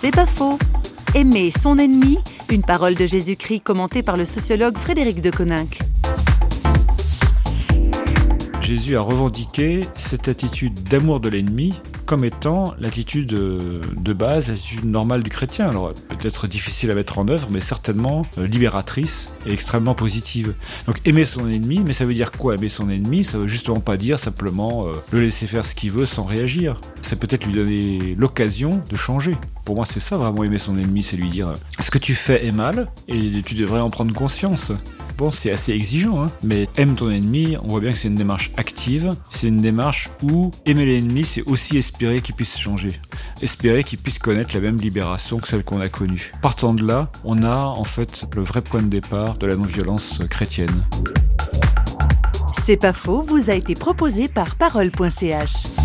C'est pas faux. Aimer son ennemi, une parole de Jésus-Christ commentée par le sociologue Frédéric de Coninck. Jésus a revendiqué cette attitude d'amour de l'ennemi comme étant l'attitude euh, de base, l'attitude normale du chrétien. Alors peut-être difficile à mettre en œuvre, mais certainement euh, libératrice et extrêmement positive. Donc aimer son ennemi, mais ça veut dire quoi aimer son ennemi? Ça veut justement pas dire simplement euh, le laisser faire ce qu'il veut sans réagir. C'est peut-être lui donner l'occasion de changer. Pour moi, c'est ça vraiment aimer son ennemi, c'est lui dire ce que tu fais est mal et tu devrais en prendre conscience. C'est assez exigeant, hein, mais aime ton ennemi, on voit bien que c'est une démarche active, c'est une démarche où aimer l'ennemi, c'est aussi espérer qu'il puisse changer, espérer qu'il puisse connaître la même libération que celle qu'on a connue. Partant de là, on a en fait le vrai point de départ de la non-violence chrétienne. C'est pas faux, vous a été proposé par parole.ch.